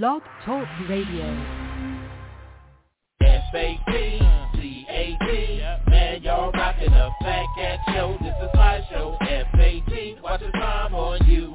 Blog Talk Radio. F-A-T-C-A-T Man, y'all rockin' a Fat Cat Show. This is my show. F-A-T Watch the time on you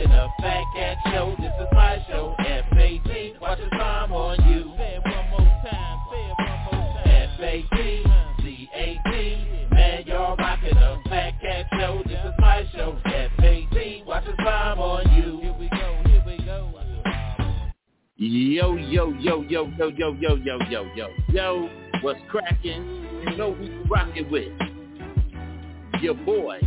y'all rockin' a Fat Cat Show This is my show F-A-T Watch the time on you Say it one more time, say it one more time. F-A-T-C-A-T Man, y'all rockin' a Fat Cat Show This is my show F-A-T Watch the time on you Here we go, here we go. Yo, yo, yo, yo, yo, yo, yo, yo, yo, yo, yo, what's cracking? You know who you rocking with. Your boy,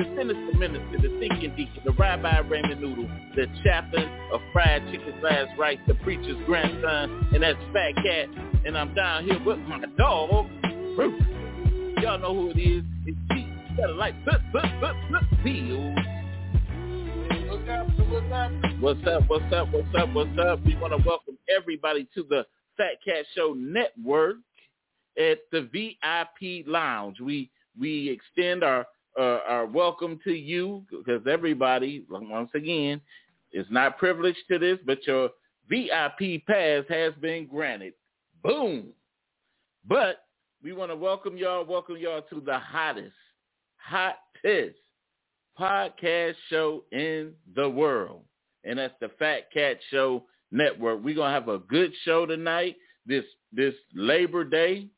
the sinister minister, the thinking deacon, the rabbi Raymond Noodle, the chaplain of fried chicken slash rice, the preacher's grandson, and that's Fat Cat. And I'm down here with my dog, Bruce. Y'all know who it is. It's G. Look, Bills. What's up? What's up? What's up? What's up? We want to welcome everybody to the Fat Cat Show Network at the VIP Lounge. We we extend our uh, our welcome to you because everybody, once again, is not privileged to this, but your VIP pass has been granted. Boom. But we want to welcome y'all, welcome y'all to the hottest, hottest podcast show in the world. And that's the Fat Cat Show Network. We're gonna have a good show tonight. This this Labor Day.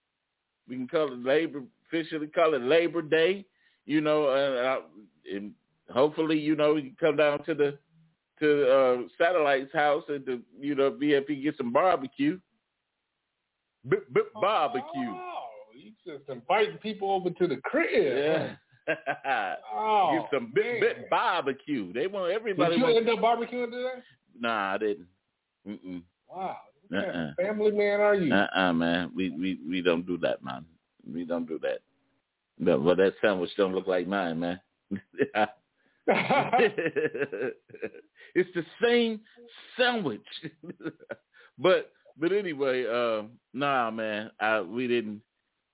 We can call it Labor officially call it Labor Day. You know, uh, and hopefully, you know, you can come down to the to uh, Satellite's house and to you know VIP get some barbecue. B- b- barbecue. Oh, you just inviting people over to the crib. Yeah. Oh, Get some big, big barbecue. They want everybody. Did you end up barbecuing today? Nah, I didn't. Mm-mm. Wow. Kind of Uh-uh. family man are you? Uh-uh, man. We we we don't do that, man. We don't do that. No, well, that sandwich don't look like mine, man. it's the same sandwich. but but anyway, uh, nah, man. I we didn't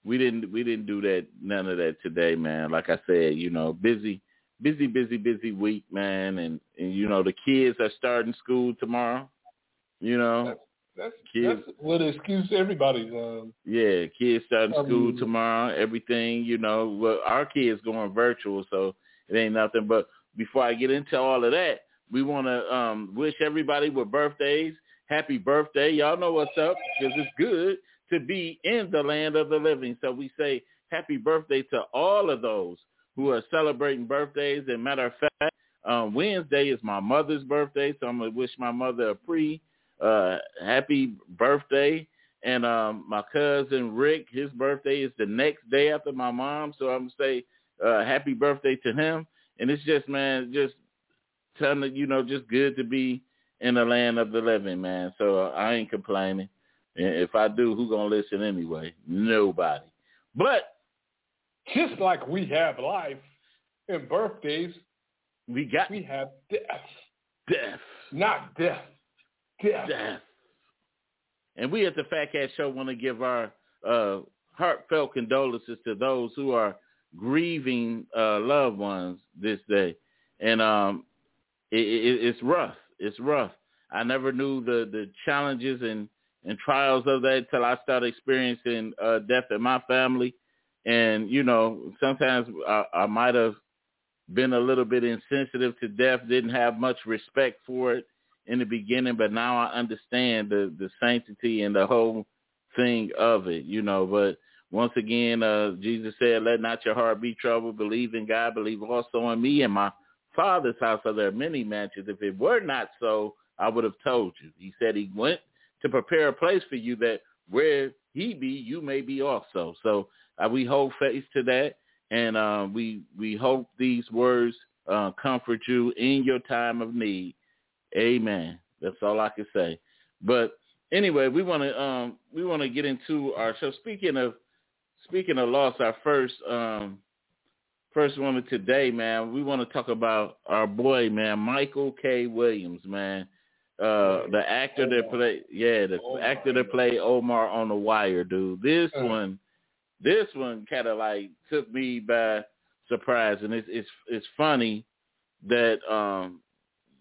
we didn't we didn't do that none of that today, man. Like I said, you know, busy busy busy busy week, man, and and you know the kids are starting school tomorrow. You know, that's Kids. that's what excuse everybody's um yeah, kids starting Um, school tomorrow. Everything, you know, well, our kids going virtual, so it ain't nothing. But before I get into all of that, we want to um, wish everybody with birthdays happy birthday. Y'all know what's up because it's good to be in the land of the living. So we say happy birthday to all of those who are celebrating birthdays. And matter of fact, um, Wednesday is my mother's birthday, so I'm gonna wish my mother a pre uh, happy birthday. And um, my cousin Rick, his birthday is the next day after my mom, so I'm gonna say uh, happy birthday to him. And it's just, man, just telling you, you know, just good to be in the land of the living, man. So uh, I ain't complaining. And if I do, who gonna listen anyway? Nobody. But just like we have life and birthdays, we got we have death. death. Not death. Death. death. And we at the Fat Cat Show want to give our uh, heartfelt condolences to those who are grieving uh, loved ones this day. And um, it, it, it's rough. It's rough. I never knew the, the challenges and, and trials of that until I started experiencing uh, death in my family. And, you know, sometimes I, I might have been a little bit insensitive to death, didn't have much respect for it in the beginning, but now I understand the the sanctity and the whole thing of it, you know. But once again, uh, Jesus said, "Let not your heart be troubled. Believe in God. Believe also in me. In my Father's house are there many mansions. If it were not so, I would have told you." He said he went to prepare a place for you that where he be, you may be also. So uh, we hold faith to that, and uh, we we hope these words uh, comfort you in your time of need. Amen. That's all I can say. But anyway, we want to um, we want to get into our show. Speaking of speaking of loss, our first um, first one of today, man. We want to talk about our boy, man, Michael K. Williams, man. Uh, the actor that played, yeah, the actor that played Omar on The Wire, dude. This one, this one kind of like took me by surprise, and it's it's it's funny that um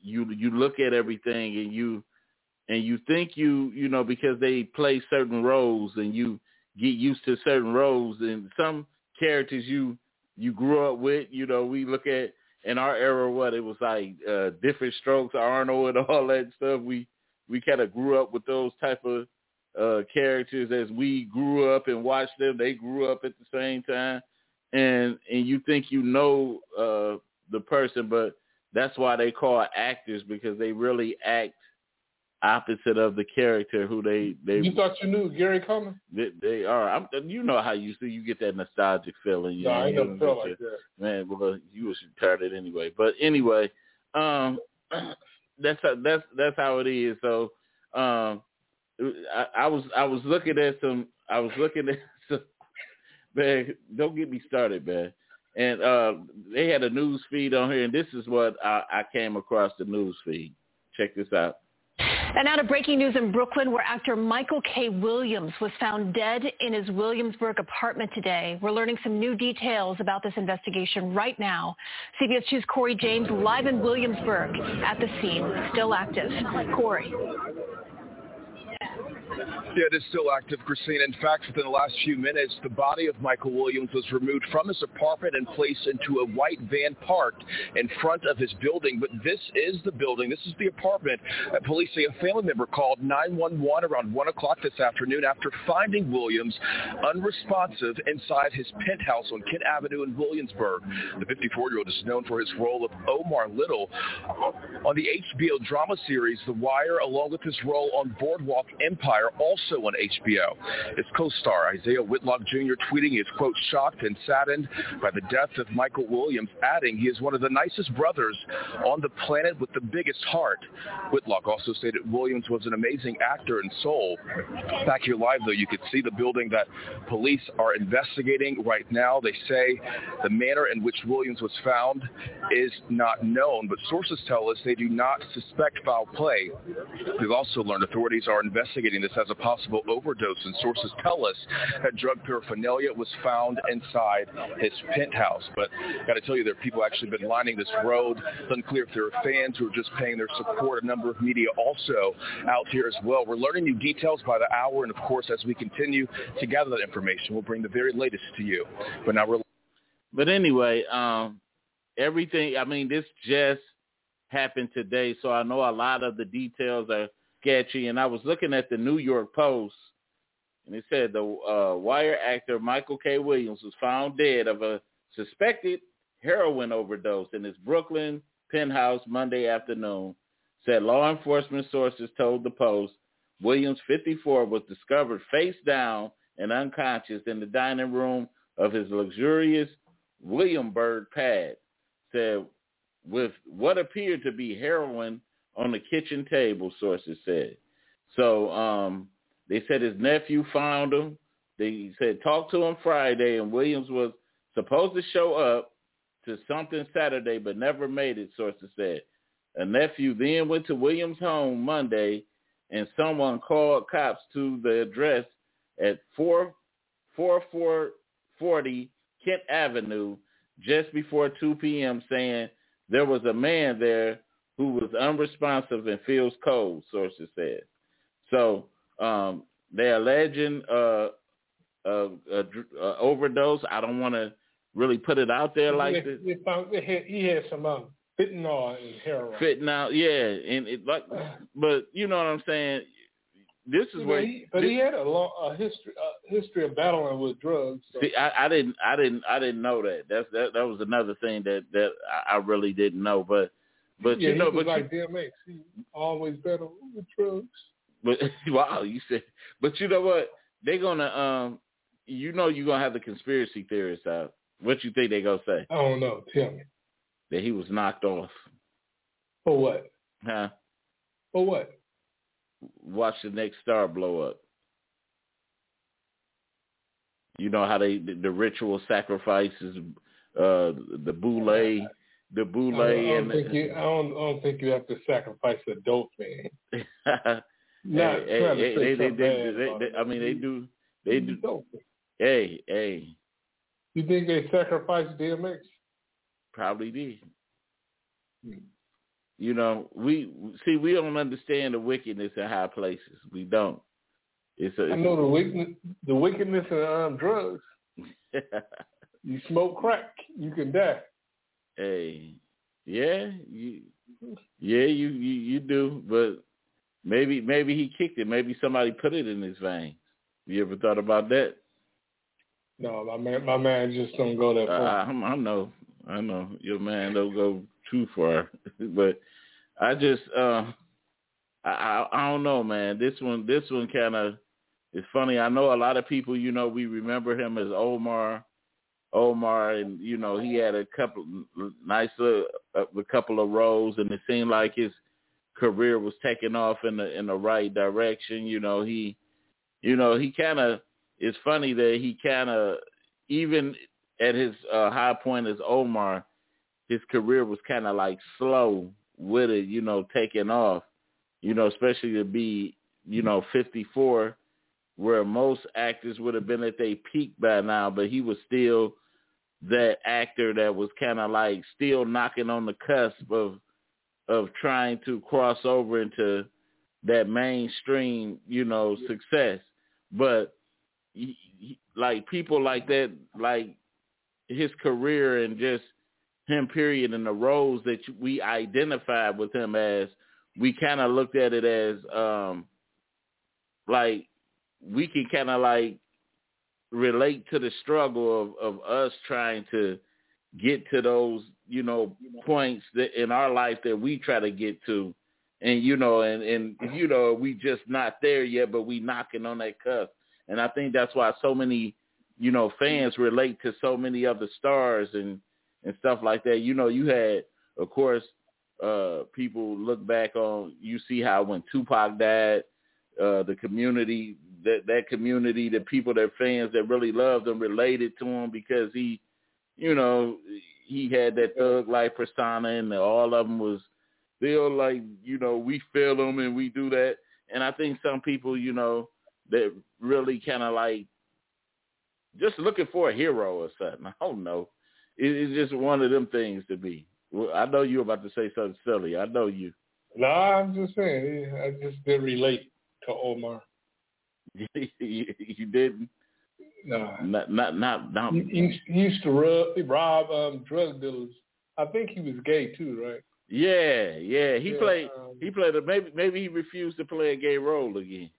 you you look at everything and you and you think you you know because they play certain roles and you get used to certain roles and some characters you you grew up with you know we look at in our era what it was like uh different strokes arnold and all that stuff. We we kind of grew up with those type of uh characters as we grew up and watched them. They grew up at the same time. And and you think you know uh the person but that's why they call actors because they really act opposite of the character who they they. You thought you knew Gary Coleman? They, they are. I'm, you know how you see you get that nostalgic feeling. You no, know, I never felt like that. Man, well, you was retarded anyway. But anyway, um, that's how, that's that's how it is. So, um, I, I was I was looking at some. I was looking at some. Man, don't get me started, man and uh, they had a news feed on here, and this is what I, I came across the news feed. Check this out. And now to breaking news in Brooklyn, where actor Michael K. Williams was found dead in his Williamsburg apartment today. We're learning some new details about this investigation right now. CBS 2's Corey James live in Williamsburg at the scene, still active. Corey. Yeah, it is still active, Christine. In fact, within the last few minutes, the body of Michael Williams was removed from his apartment and placed into a white van parked in front of his building. But this is the building. This is the apartment. Uh, police say a family member called 911 around 1 o'clock this afternoon after finding Williams unresponsive inside his penthouse on Kent Avenue in Williamsburg. The 54-year-old is known for his role of Omar Little on the HBO drama series The Wire, along with his role on Boardwalk Empire, also on HBO. Its co-star Isaiah Whitlock Jr. tweeting is, quote, shocked and saddened by the death of Michael Williams, adding he is one of the nicest brothers on the planet with the biggest heart. Whitlock also stated Williams was an amazing actor and soul. Back here live, though, you could see the building that police are investigating right now. They say the manner in which Williams was found is not known, but sources tell us they do not suspect foul play. We've also learned authorities are investigating this as a possible overdose, and sources tell us that drug paraphernalia was found inside his penthouse. But got to tell you, there are people actually been lining this road. It's unclear if there are fans who are just paying their support. A number of media also out here as well. We're learning new details by the hour, and of course, as we continue to gather that information, we'll bring the very latest to you. But now we're. But anyway, um, everything. I mean, this just happened today, so I know a lot of the details are sketchy. And I was looking at the New York Post, and it said the uh, Wire actor Michael K. Williams was found dead of a suspected heroin overdose in his Brooklyn penthouse Monday afternoon. Said law enforcement sources told the Post Williams, 54, was discovered face down and unconscious in the dining room of his luxurious Williamsburg pad. Said with what appeared to be heroin on the kitchen table, sources said. So um, they said his nephew found him. They said talk to him Friday, and Williams was supposed to show up to something Saturday, but never made it, sources said. A nephew then went to Williams' home Monday, and someone called cops to the address at 4, 4440 Kent Avenue just before 2 p.m. saying there was a man there who was unresponsive and feels cold, sources said. So um, they're alleging uh, a, a, a, overdose. I don't want to really put it out there like this. He, had, he had some um, fentanyl and heroin. Fentanyl, yeah, and it like, but you know what I'm saying. This is where, he, but this- he had a long a history a history of battling with drugs. So. See, I, I didn't, I didn't, I didn't know that. That's that. That was another thing that that I really didn't know. But, but yeah, you know, he but like DMX. He always battled with drugs. you, but wow, you said, but you know what? They're gonna, um, you know, you're gonna have the conspiracy theorists out. What you think they gonna say? I don't know. Tell me. That he was knocked off? For what? Huh? For what? Watch the next star blow up. You know how they the, the ritual sacrifices, uh, the boule, the boule, I don't, I don't think you. I don't, I don't think you have to sacrifice a dope man. Not hey, trying to hey, say they, they, they, they, they. I mean, they do. They do. Dope. Hey, hey, You think they sacrificed DMX? probably did. Hmm. You know, we see we don't understand the wickedness in high places. We don't. It's a a. I know the wickedness, the wickedness in um, drugs. You smoke crack, you can die. Hey, yeah, you, yeah, you, you you do, but maybe maybe he kicked it. Maybe somebody put it in his veins. You ever thought about that? No, my man, my man just don't go that Uh, far. I, I know, I know. Your man don't go too far, but I just, uh, I, I, I don't know, man. This one, this one kind of is funny. I know a lot of people, you know, we remember him as Omar, Omar, and you know, he had a couple nice, uh, a couple of roles, and it seemed like his career was taking off in the in the right direction. You know, he, you know, he kind of. It's funny that he kind of even at his uh, high point as Omar, his career was kind of like slow with it, you know, taking off, you know, especially to be, you know, 54, where most actors would have been at their peak by now, but he was still that actor that was kind of like still knocking on the cusp of of trying to cross over into that mainstream, you know, success. But he, he, like people like that, like his career and just him period and the roles that we identified with him as, we kind of looked at it as um like we can kind of like relate to the struggle of of us trying to get to those you know points that in our life that we try to get to. And you know and and you know we just not there yet but we knocking on that cusp and i think that's why so many you know fans relate to so many other stars and and stuff like that. You know you had of course uh people look back on you see how when tupac died uh the community that that community the people that fans that really loved him related to him because he you know he had that thug life persona and all of them was they still like you know we feel them and we do that. And i think some people you know that really kind of like just looking for a hero or something. I don't know. It, it's just one of them things to be i know you're about to say something silly. I know you. No, I'm just saying. I just didn't relate to Omar. you, you didn't No. not not not, not He, he, used to rub, rob um, drug dealers. I think he was gay too, right? yeah yeah he Yeah, played um, he played a maybe maybe he refused to play a gay role again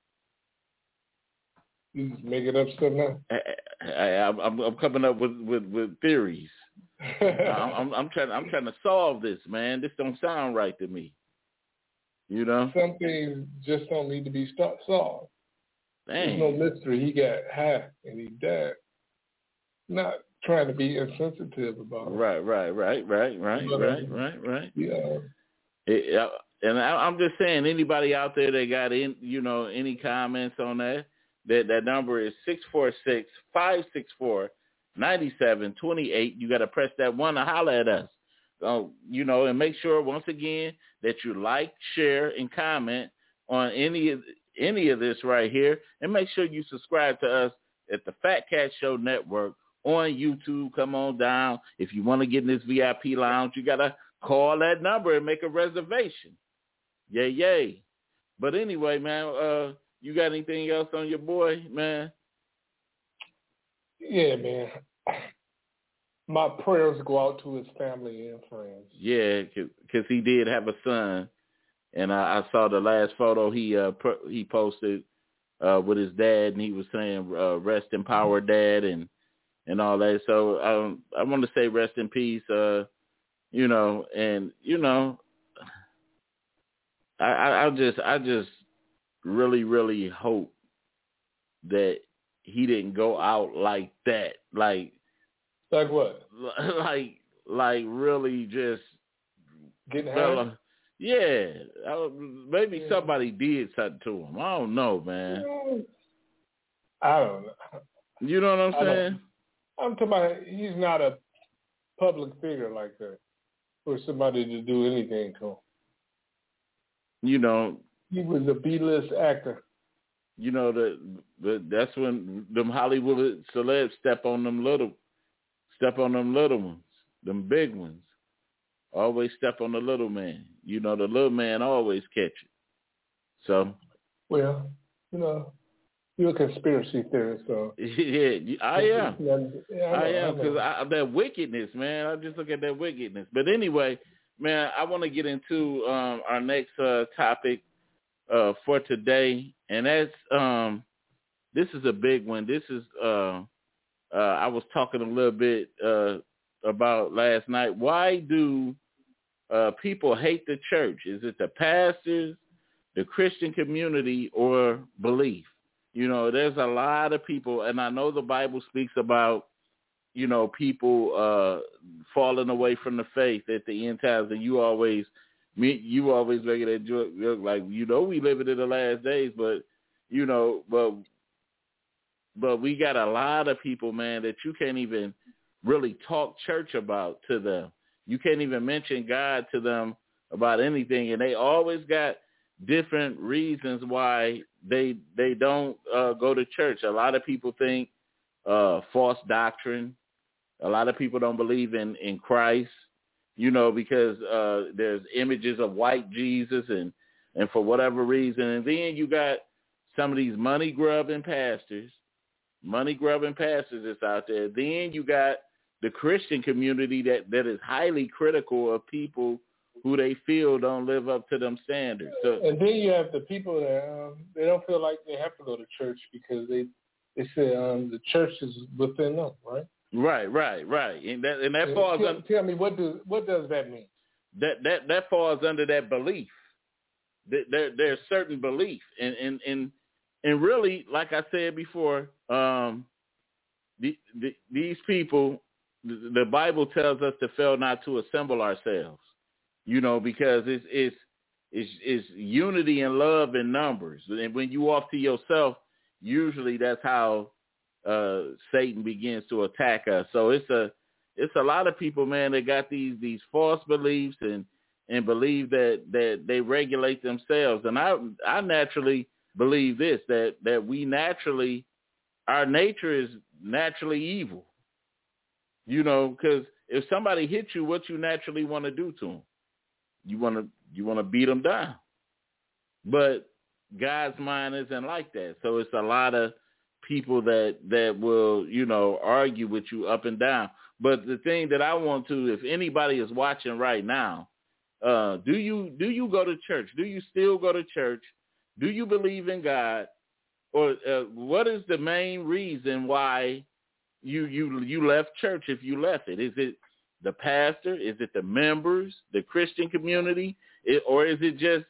He's making up stuff now. I, I, I'm, I'm coming up with, with, with theories. I'm, I'm, I'm trying. I'm trying to solve this, man. This don't sound right to me. You know, Some things just don't need to be sto- solved. There's no mystery. He got high and he died. Not trying to be insensitive about it. Right, right, right, right, right, right, um, right, right. Yeah. It, uh, and I, I'm just saying, anybody out there that got in, you know, any comments on that? That that number is six four six five six four ninety seven twenty eight. You got to press that one to holler at us. So, you know, and make sure once again that you like, share, and comment on any of any of this right here, and make sure you subscribe to us at the Fat Cat Show Network on YouTube. Come on down. If you want to get in this VIP lounge, you gotta call that number and make a reservation. Yay, yay. But anyway, man, uh, you got anything else on your boy, man? Yeah, man. my prayers go out to his family and friends. Yeah, because he did have a son, and I, I saw the last photo he uh he posted uh with his dad, and he was saying uh, "Rest in power, Dad," and and all that. So um, I want to say rest in peace. Uh, you know, and you know, I, I, I just I just really really hope that he didn't go out like that, like like what? Like like really just getting high. Um, yeah, maybe yeah. somebody did something to him. I don't know, man. I don't know. You know what I'm saying? I'm talking about he's not a public figure like that for somebody to do anything to him. You know, he was a B-list actor. You know that, that that's when them Hollywood celebs step on them little Step on them little ones, them big ones. Always step on the little man. You know, the little man always catch it. So. Well, you know, you're a conspiracy theorist, so. yeah, I am. Yeah, I, I am because that wickedness, man. I just look at that wickedness. But anyway, man, I want to get into um, our next uh, topic uh, for today, and that's um, this is a big one. This is uh, uh, I was talking a little bit uh, about last night. Why do uh, people hate the church? Is it the pastors, the Christian community, or belief? You know, there's a lot of people, and I know the Bible speaks about, you know, people uh, falling away from the faith at the end times, and you always, you always make that joke, like, you know, we live in the last days, but, you know, but but we got a lot of people, man, that you can't even really talk church about to them. You can't even mention God to them about anything, and they always got different reasons why they they don't uh, go to church. A lot of people think uh, false doctrine. A lot of people don't believe in in Christ, you know, because uh, there's images of white Jesus, and and for whatever reason, and then you got some of these money grubbing pastors money grubbing pastors that's out there. Then you got the Christian community that that is highly critical of people who they feel don't live up to them standards. So, and then you have the people that um, they don't feel like they have to go to church because they they say um, the church is within them, right? Right, right, right. And that and that falls. Tell, under, tell me what does what does that mean? That that that falls under that belief. There there's certain belief, and and and and really, like I said before, um, the, the, these people, the, Bible tells us to fail not to assemble ourselves. You know, because it's it's it's, it's unity and love in numbers, and when you off to yourself, usually that's how uh, Satan begins to attack us. So it's a it's a lot of people, man, that got these these false beliefs and and believe that that they regulate themselves. And I I naturally believe this that that we naturally our nature is naturally evil. You know, because if somebody hits you, what you naturally want to do to them? You want to you want to beat them down. But God's mind isn't like that. So it's a lot of people that that will you know argue with you up and down. But the thing that I want to, if anybody is watching right now, uh, do you do you go to church? Do you still go to church? Do you believe in God? Or uh, what is the main reason why you you you left church if you left it? Is it the pastor? Is it the members, the Christian community, it, or is it just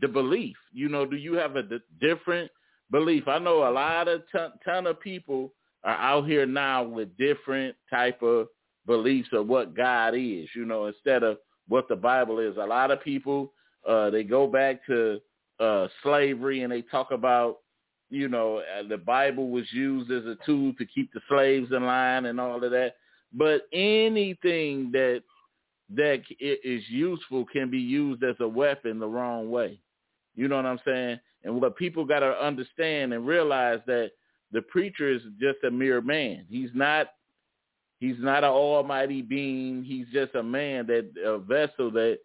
the belief? You know, do you have a d- different belief? I know a lot of ton, ton of people are out here now with different type of beliefs of what God is. You know, instead of what the Bible is. A lot of people uh, they go back to uh, slavery and they talk about, you know, uh, the Bible was used as a tool to keep the slaves in line and all of that. But anything that that is useful can be used as a weapon the wrong way. You know what I'm saying? And what people got to understand and realize that the preacher is just a mere man. He's not he's not an almighty being. He's just a man that a vessel that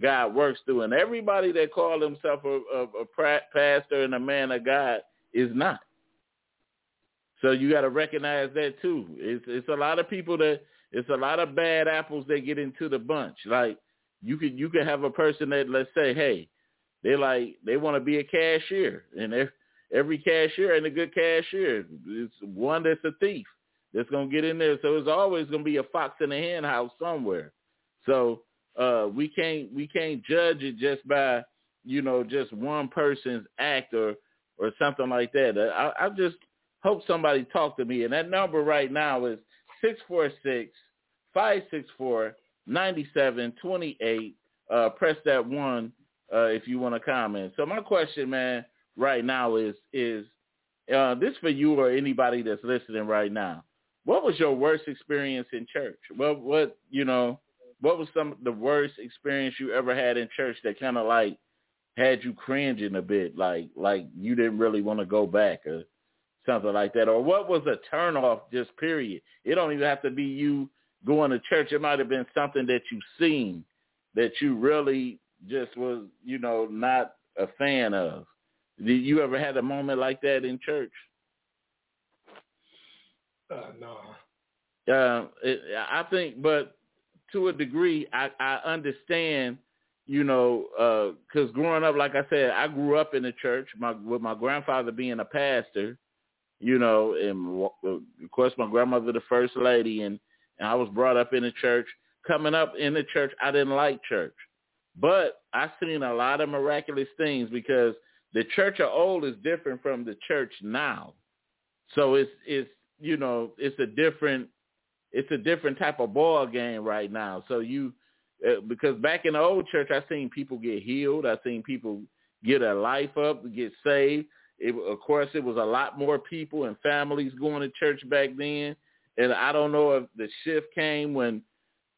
God works through. And everybody that call himself a, a, a pastor and a man of God is not. So you got to recognize that too. It's, it's a lot of people that it's a lot of bad apples that get into the bunch. Like you could you could have a person that let's say, hey, they like they want to be a cashier, and every cashier ain't a good cashier, it's one that's a thief that's gonna get in there. So it's always gonna be a fox in the hen house somewhere. So uh, we can't we can't judge it just by you know just one person's act or or something like that. I, I just hope somebody talk to me, and that number right now is six four six five six four ninety seven twenty eight. Uh, press that one uh, if you want to comment. So my question, man, right now is is uh, this for you or anybody that's listening right now? What was your worst experience in church? What what you know? What was some the worst experience you ever had in church that kind of like had you cringing a bit, like like you didn't really want to go back or something like that, or what was a turnoff? Just period. It don't even have to be you going to church. It might have been something that you seen that you really just was, you know, not a fan of. Did you ever had a moment like that in church? Uh, no. Uh, it, I think, but to a degree, I, I understand, you know, because uh, growing up, like I said, I grew up in the church. My with my grandfather being a pastor, you know, and of course my grandmother the first lady, and and I was brought up in the church. Coming up in the church, I didn't like church, but I seen a lot of miraculous things because the church of old is different from the church now. So it's it's you know it's a different it's a different type of ball game right now. So you because back in the old church, I seen people get healed. I seen people get a life up, get saved. It, of course, it was a lot more people and families going to church back then. And I don't know if the shift came when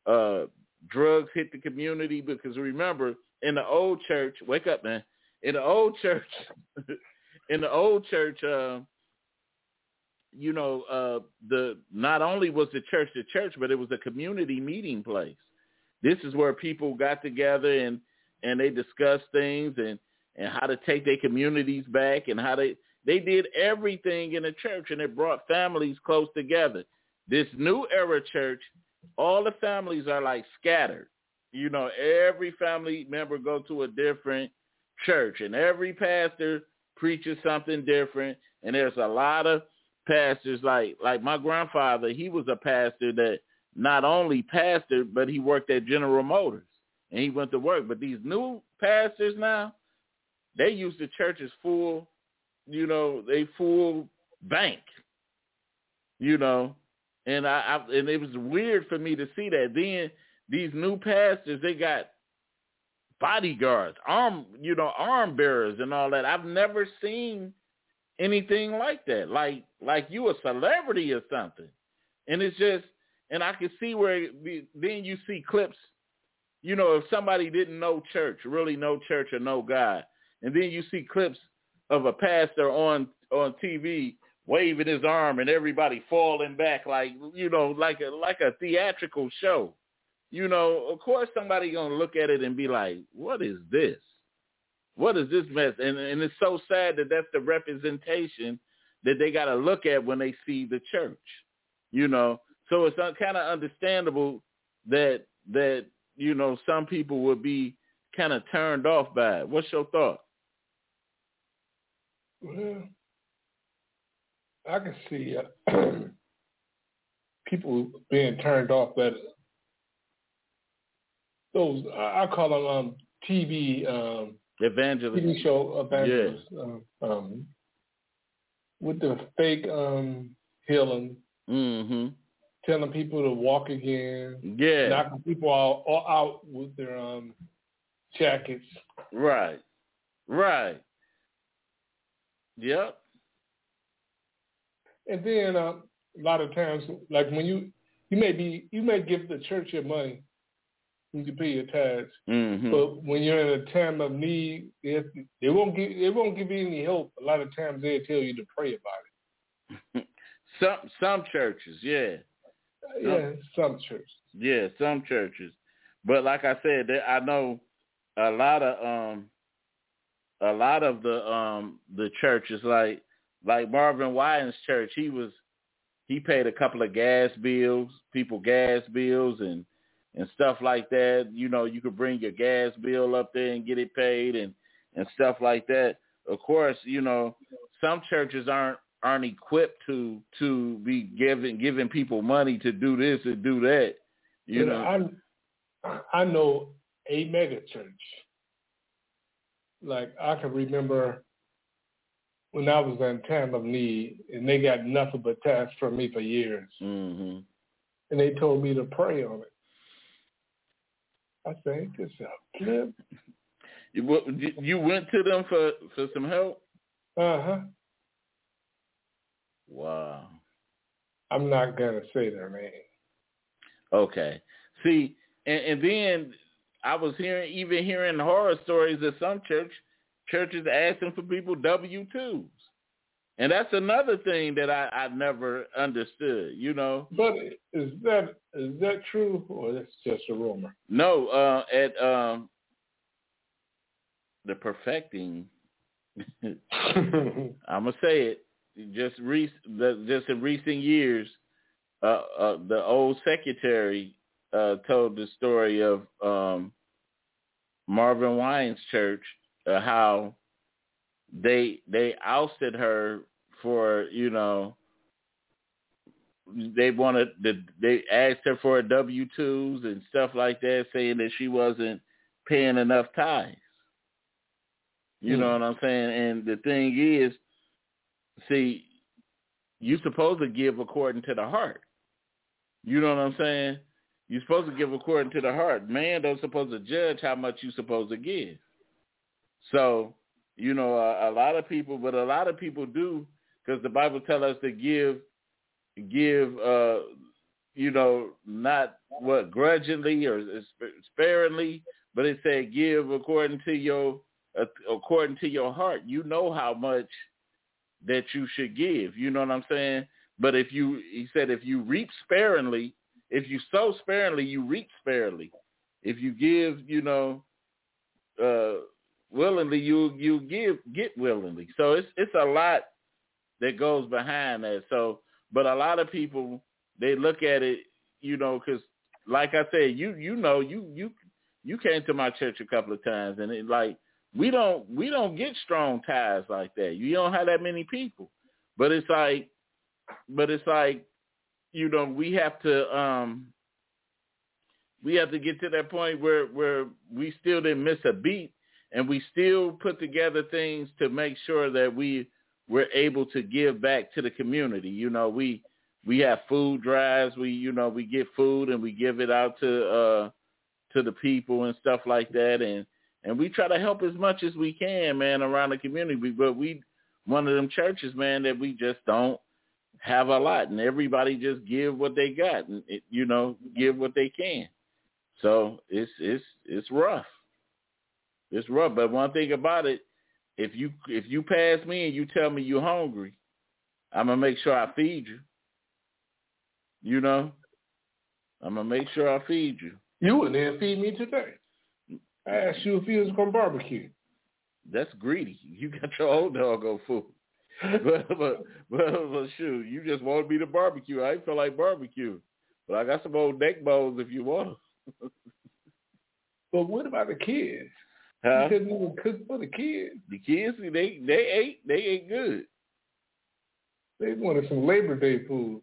uh, drugs hit the community because remember in the old church, wake up, man. In the old church, in the old church, uh, you know, uh, the not only was the church the church, but it was a community meeting place. This is where people got together and and they discussed things and and how to take their communities back and how they they did everything in the church and it brought families close together. This new era church, all the families are like scattered. You know, every family member go to a different church and every pastor preaches something different and there's a lot of pastors like like my grandfather he was a pastor that not only pastored but he worked at general motors and he went to work but these new pastors now they use the church as full you know they full bank you know and I, I and it was weird for me to see that then these new pastors they got bodyguards arm you know arm bearers and all that i've never seen anything like that. Like like you a celebrity or something. And it's just and I can see where then you see clips, you know, if somebody didn't know church, really know church or know God, and then you see clips of a pastor on on TV waving his arm and everybody falling back like you know like a like a theatrical show. You know, of course somebody gonna look at it and be like, "What is this?" What is this mess? And and it's so sad that that's the representation that they got to look at when they see the church. You know, so it's kind of understandable that that you know some people would be kind of turned off by it. What's your thought? Well, I can see uh, people being turned off by those. I call them um, TV um, Evangelist. TV show evangelist. Yeah. Um, um, with the fake um, healing. Mm-hmm. Telling people to walk again. Yeah. Knocking people all, all out with their um, jackets. Right. Right. Yep. And then uh, a lot of times, like when you you may be you may give the church your money, you can pay your tithes. Mm-hmm. But when you're in a time of need, they, they won't give they won't give you any help. A lot of times they'll tell you to pray about it. some some churches, yeah. Yeah, some churches. Yeah, some churches. But like I said, I know a lot of um a lot of the um the churches like like Marvin Winans church, he was he paid a couple of gas bills, people gas bills and and stuff like that. You know, you could bring your gas bill up there and get it paid and and stuff like that. Of course, you know, some churches aren't aren't equipped to to be giving giving people money to do this and do that. You But know, I I know a mega church. Like I can remember when I was in time of need, and they got nothing but tasks from me for years, hmm and they told me to pray on it. I said, "Ain't this a clip?" You, you went to them for for some help. Uh huh. Wow. I'm not gonna say their name. Okay. See, and, and then I was hearing even hearing horror stories of some church churches asking for people W twos, and that's another thing that I I never understood. You know, But is that is that true or that's just a rumor? no, uh, at um the perfecting, I'm gonna say it. Just re- the, just in recent years, uh, uh, the old secretary uh, told the story of um, Marvin Winans' church, uh, how they they ousted her for you know they wanted the they asked her for a W twos and stuff like that, saying that she wasn't paying enough tithes. You know what I'm saying? And the thing is, see, you're supposed to give according to the heart. You know what I'm saying? You're supposed to give according to the heart. Man don't supposed to judge how much you're supposed to give. So, you know, a, a lot of people, but a lot of people do, because the Bible tells us to give, give, uh, you know, not what grudgingly or sparingly, but it said give according to your, uh, according to your heart. You know how much that you should give. You know what I'm saying? But if you, he said, if you reap sparingly, if you sow sparingly, you reap sparingly. If you give, you know, uh, willingly, you you give get willingly. So it's it's a lot that goes behind that. So, but a lot of people they look at it, you know, because like I said, you you know, you you you came to my church a couple of times, and it like we don't we don't get strong ties like that. You don't have that many people, but it's like, but it's like, you know, we have to um we have to get to that point where where we still didn't miss a beat, and we still put together things to make sure that we we're able to give back to the community. You know, we we have food drives. We you know we get food and we give it out to uh to the people and stuff like that, and and we try to help as much as we can, man, around the community. But we one of them churches, man, that we just don't have a lot, and everybody just give what they got, and it, you know, give what they can. So it's it's it's rough. It's rough. But one thing about it, if you if you pass me and you tell me you're hungry, I'm gonna make sure I feed you. You know, I'm gonna make sure I feed you. You would then feed me today. I asked you if you was gonna barbecue. That's greedy. You got your own doggo food. but, but but but shoot, you just wanted me to barbecue. I feel like barbecue, but I got some old neck bones if you want. But what about the kids? Huh? You couldn't even cook for the kids. The kids, they they ate they ate good. They wanted some Labor Day food.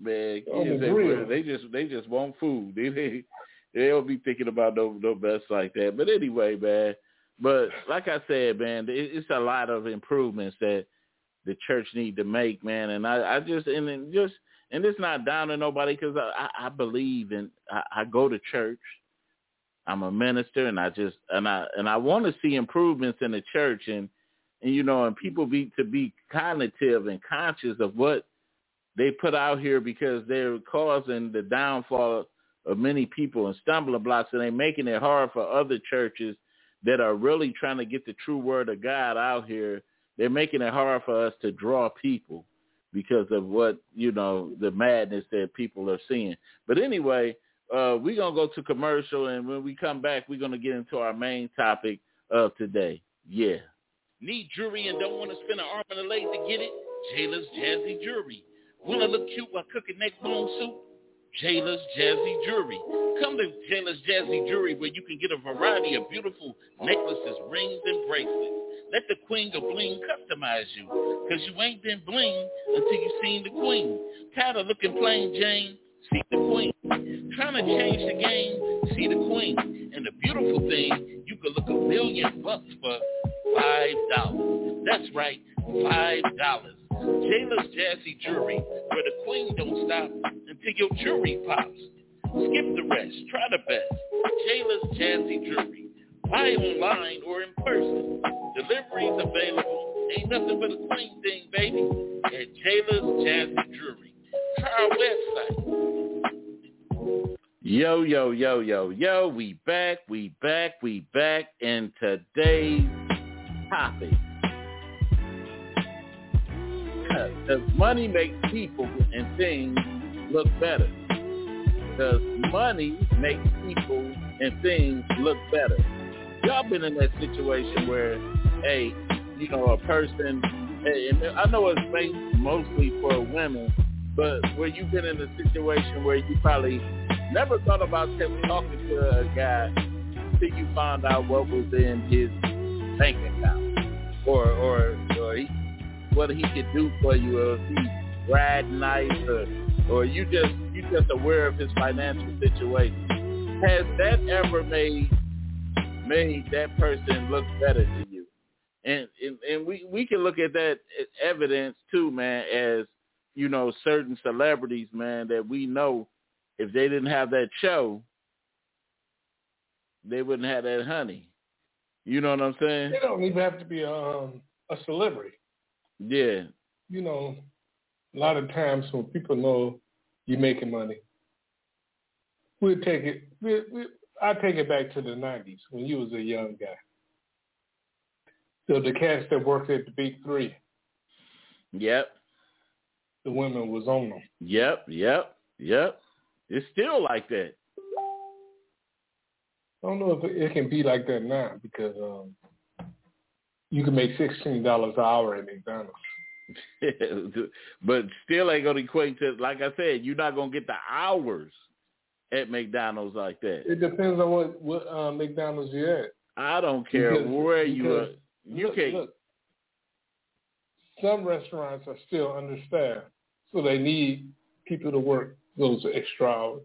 Man, On kids, they, they just they just want food. They they they don't be thinking about no no best like that. But anyway, man. But like I said, man, it, it's a lot of improvements that the church need to make, man. And I I just and just and it's not down to nobody because I, I I believe in I, I go to church. I'm a minister, and I just and I and I want to see improvements in the church, and and you know, and people be to be cognitive and conscious of what they put out here because they're causing the downfall of many people and stumbling blocks, and they're making it hard for other churches that are really trying to get the true word of God out here. They're making it hard for us to draw people because of what you know the madness that people are seeing. But anyway, uh, we're gonna go to commercial, and when we come back, we're gonna get into our main topic of today. Yeah. Need jewelry and don't want to spend an arm and a leg to get it? Jayla's Jazzy Jewelry. Want to look cute while cooking neck bone soup? Jayla's Jazzy Jewelry. Come to Jayla's Jazzy Jewelry where you can get a variety of beautiful necklaces, rings, and bracelets. Let the queen of bling customize you because you ain't been bling until you seen the queen. Tired of looking plain Jane? See the queen. Trying to change the game? See the queen. And the beautiful thing, you could look a million bucks for five dollars. That's right, five dollars. Jayla's Jazzy Jewelry, where the queen don't stop until your jewelry pops. Skip the rest, try the best. Jayla's Jazzy Jewelry. Buy online or in person. Deliveries available. Ain't nothing but a queen thing, baby. At Jayla's Jazzy Jewelry. Try our website. Yo, yo, yo, yo, yo. We back, we back, we back. And today's topic does money make people and things look better? Does money make people and things look better? Y'all been in that situation where, hey, you know, a person, and I know it's mostly for women, but where you've been in a situation where you probably never thought about talking to a guy until you found out what was in his bank account or or or he what he could do for you, or if he ride nice, or or you just you just aware of his financial situation. Has that ever made made that person look better to you? And and, and we we can look at that evidence too, man, as you know certain celebrities, man, that we know if they didn't have that show, they wouldn't have that honey. You know what I'm saying? They don't even have to be a, um, a celebrity. Yeah. You know, a lot of times when people know you're making money, we'll take it. We, we, I take it back to the '90s when you was a young guy. So the cats that worked at the big three. Yep. The women was on them. Yep. Yep. Yep. It's still like that. I don't know if it can be like that now because um, you can make sixteen dollars an hour at McDonald's. but still ain't gonna equate to like I said, you're not gonna get the hours at McDonald's like that. It depends on what what uh, McDonald's you're at. I don't care because, where you are. You look, can't. Look, some restaurants are still understaffed, so they need people to work those extra hours,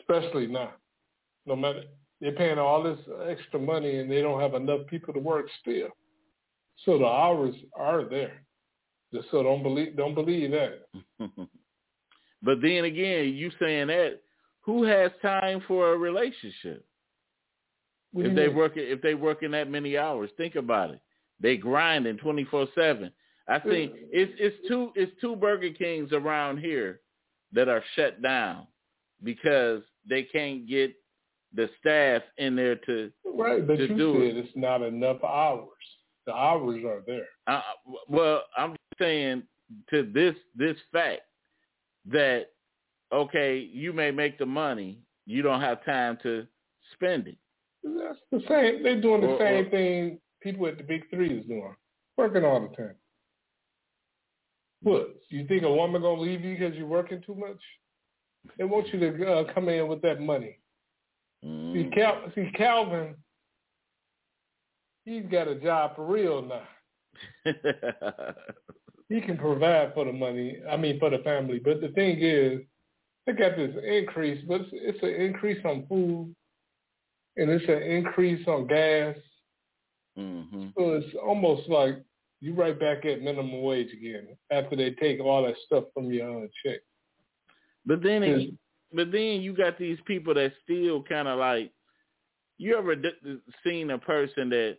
especially now. No matter they're paying all this extra money and they don't have enough people to work still. So the hours are there. So don't believe don't believe that. but then again, you saying that who has time for a relationship? If they mean? work if they working that many hours, think about it. They grinding twenty four seven. I think it's it's two it's two Burger Kings around here that are shut down because they can't get the staff in there to right, but to you do said it. it's not enough hours. The hours are there. Uh, well, I'm saying to this this fact that okay, you may make the money, you don't have time to spend it. That's the same. They're doing the Or- same or- thing people at the big three is doing, working all the time. What? You think a woman gonna leave you because you're working too much? They want you to uh, come in with that money. See, Mm. Cal- see, Calvin, he's got a job for real now. He can provide for the money. I mean, for the family. But the thing is, they got this increase, but it's, it's an increase on food, and it's an increase on gas. hmm So it's almost like you right back at minimum wage again after they take all that stuff from your own check. But then, it, but then you got these people that still kind of like. You ever d- seen a person that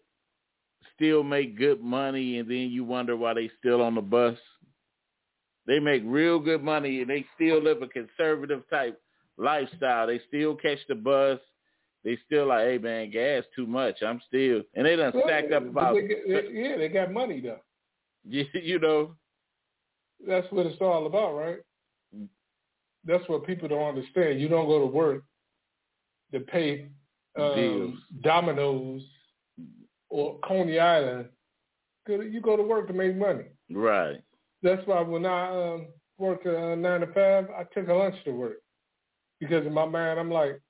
still make good money, and then you wonder why they still on the bus? They make real good money, and they still live a conservative type lifestyle. They still catch the bus. They still like, hey man, gas too much. I'm still, and they done stacked up about, they get- they- yeah, they got money though. you know, That's what it's all about, right? That's what people don't understand. You don't go to work to pay um, Bills. Domino's or Coney Island. You go to work to make money. right. that's why when I um, worked uh, nine to five, I took a lunch to work because in my mind I'm like,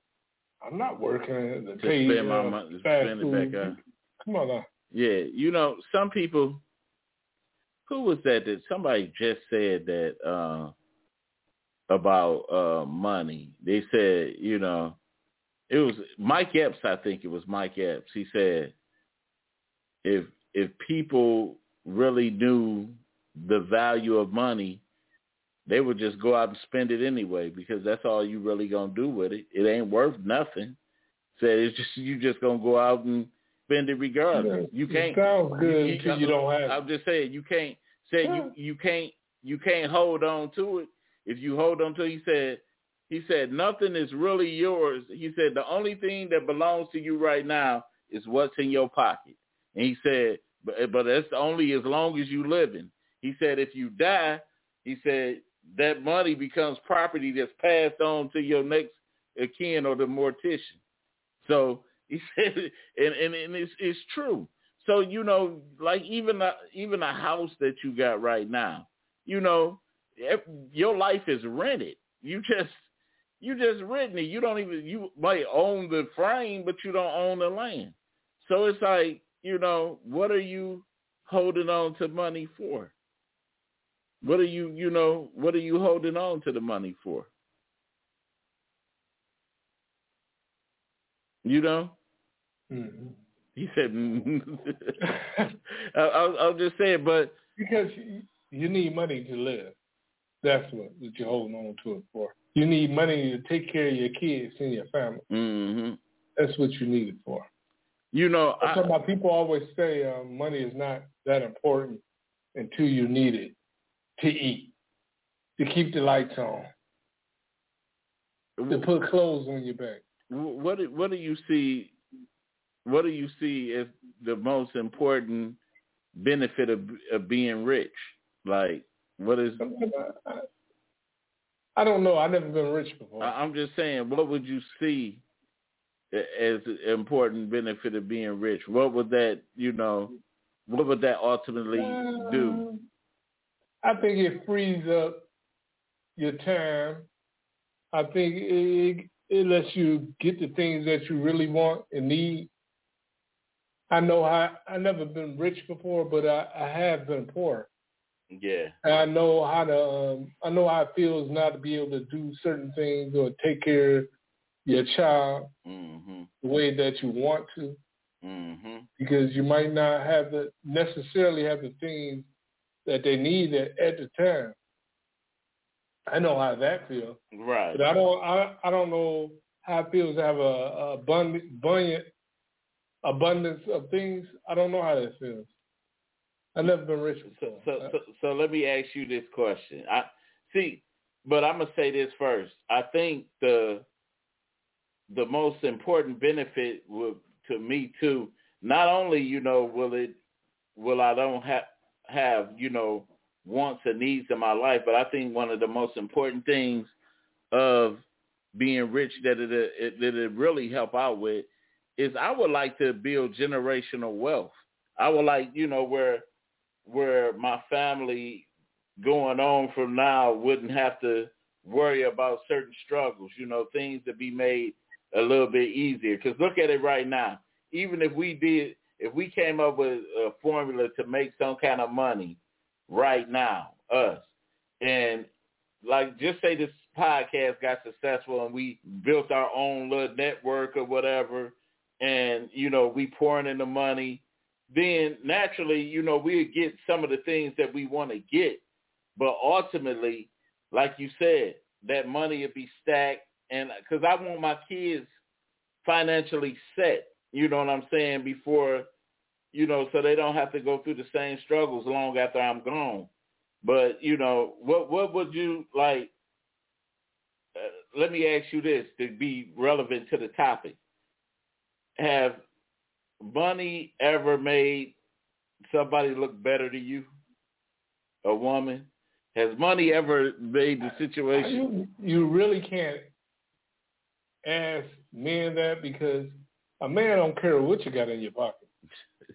I'm not working to pay spend my uh, money, spend it back up. Come on now. Yeah, you know, some people. Who was that? That somebody just said that uh, about uh, money. They said, you know, it was Mike Epps. I think it was Mike Epps. He said, if if people really knew the value of money, they would just go out and spend it anyway because that's all you really gonna do with it. It ain't worth nothing. Said it's just you just gonna go out and spend it regardless. You can't. sounds good you- until you don't have. I'm just saying you can't say you you can't you can't hold on to it. If you hold on to it, he said he said nothing is really yours. He said the only thing that belongs to you right now is what's in your pocket. And he said, but eh, but that's only as long as you living. He said if you die, he said that money becomes property that's passed on to your next kin or the mortician. So he said, and and, and it's it's true. So you know, like even a, even a house that you got right now, you know, ev- your life is rented. You just you just renting it. You don't even you might own the frame, but you don't own the land. So it's like you know, what are you holding on to money for? What are you you know what are you holding on to the money for? You know. Mhm. He said, I, I, I'll just say it, but Because you, you need money to live. That's what, what you're holding on to it for. You need money to take care of your kids and your family. hmm That's what you need it for. You know, That's I, why people always say uh, money is not that important until you need it to eat, to keep the lights on, to put clothes on your back. what do- what do you see? What do you see as the most important benefit of, of being rich? Like, what is? I, don't know. I've never been rich before. I'm just saying, what would you see as important benefit of being rich? What would that, you know, what would that ultimately do? Um, I think it frees up your time. I think it, it lets you get the things that you really want and need. I know I I never been rich before, but I, I have been poor. Yeah. And I know how to um, I know how it feels not to be able to do certain things or take care your child Mhm. the way that you want to Mhm. because you might not have the necessarily have the things that they need at, at the time. I know how that feels, Right. but I don't. I I don't know how it feels to have a, a abundant, abundant abundance of things. I don't know how that feels. I've never been rich So, so, so, so let me ask you this question. I see, but I'm gonna say this first. I think the the most important benefit will, to me too. Not only you know will it will I don't have have you know wants and needs in my life, but I think one of the most important things of being rich that it, it that it really help out with is I would like to build generational wealth. I would like you know where where my family going on from now wouldn't have to worry about certain struggles, you know, things to be made a little bit easier. Because look at it right now. Even if we did, if we came up with a formula to make some kind of money right now, us, and like just say this podcast got successful and we built our own little network or whatever, and you know we pouring in the money then naturally, you know, we'll get some of the things that we want to get. But ultimately, like you said, that money would be stacked. And because I want my kids financially set, you know what I'm saying, before, you know, so they don't have to go through the same struggles long after I'm gone. But, you know, what what would you like, uh, let me ask you this to be relevant to the topic. Have money ever made somebody look better to you? A woman? Has money ever made the situation? You, you really can't ask men that because a man don't care what you got in your pocket.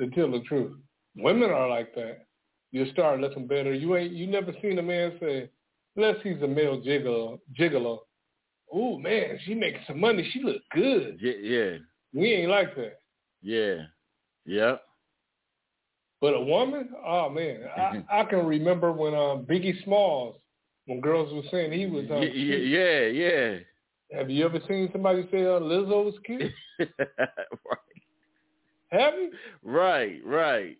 To tell the truth, women are like that. you'll start looking better. You ain't you never seen a man say, unless he's a male gigolo, gigolo. Oh man, she making some money. She look good. Yeah, yeah, We ain't like that. yeah, yep. But a woman, oh man, I, I can remember when um Biggie Smalls, when girls were saying he was um, Y- y- yeah, yeah. Have you ever seen somebody say uh, Lizzo was cute? Right. Have you? right, right.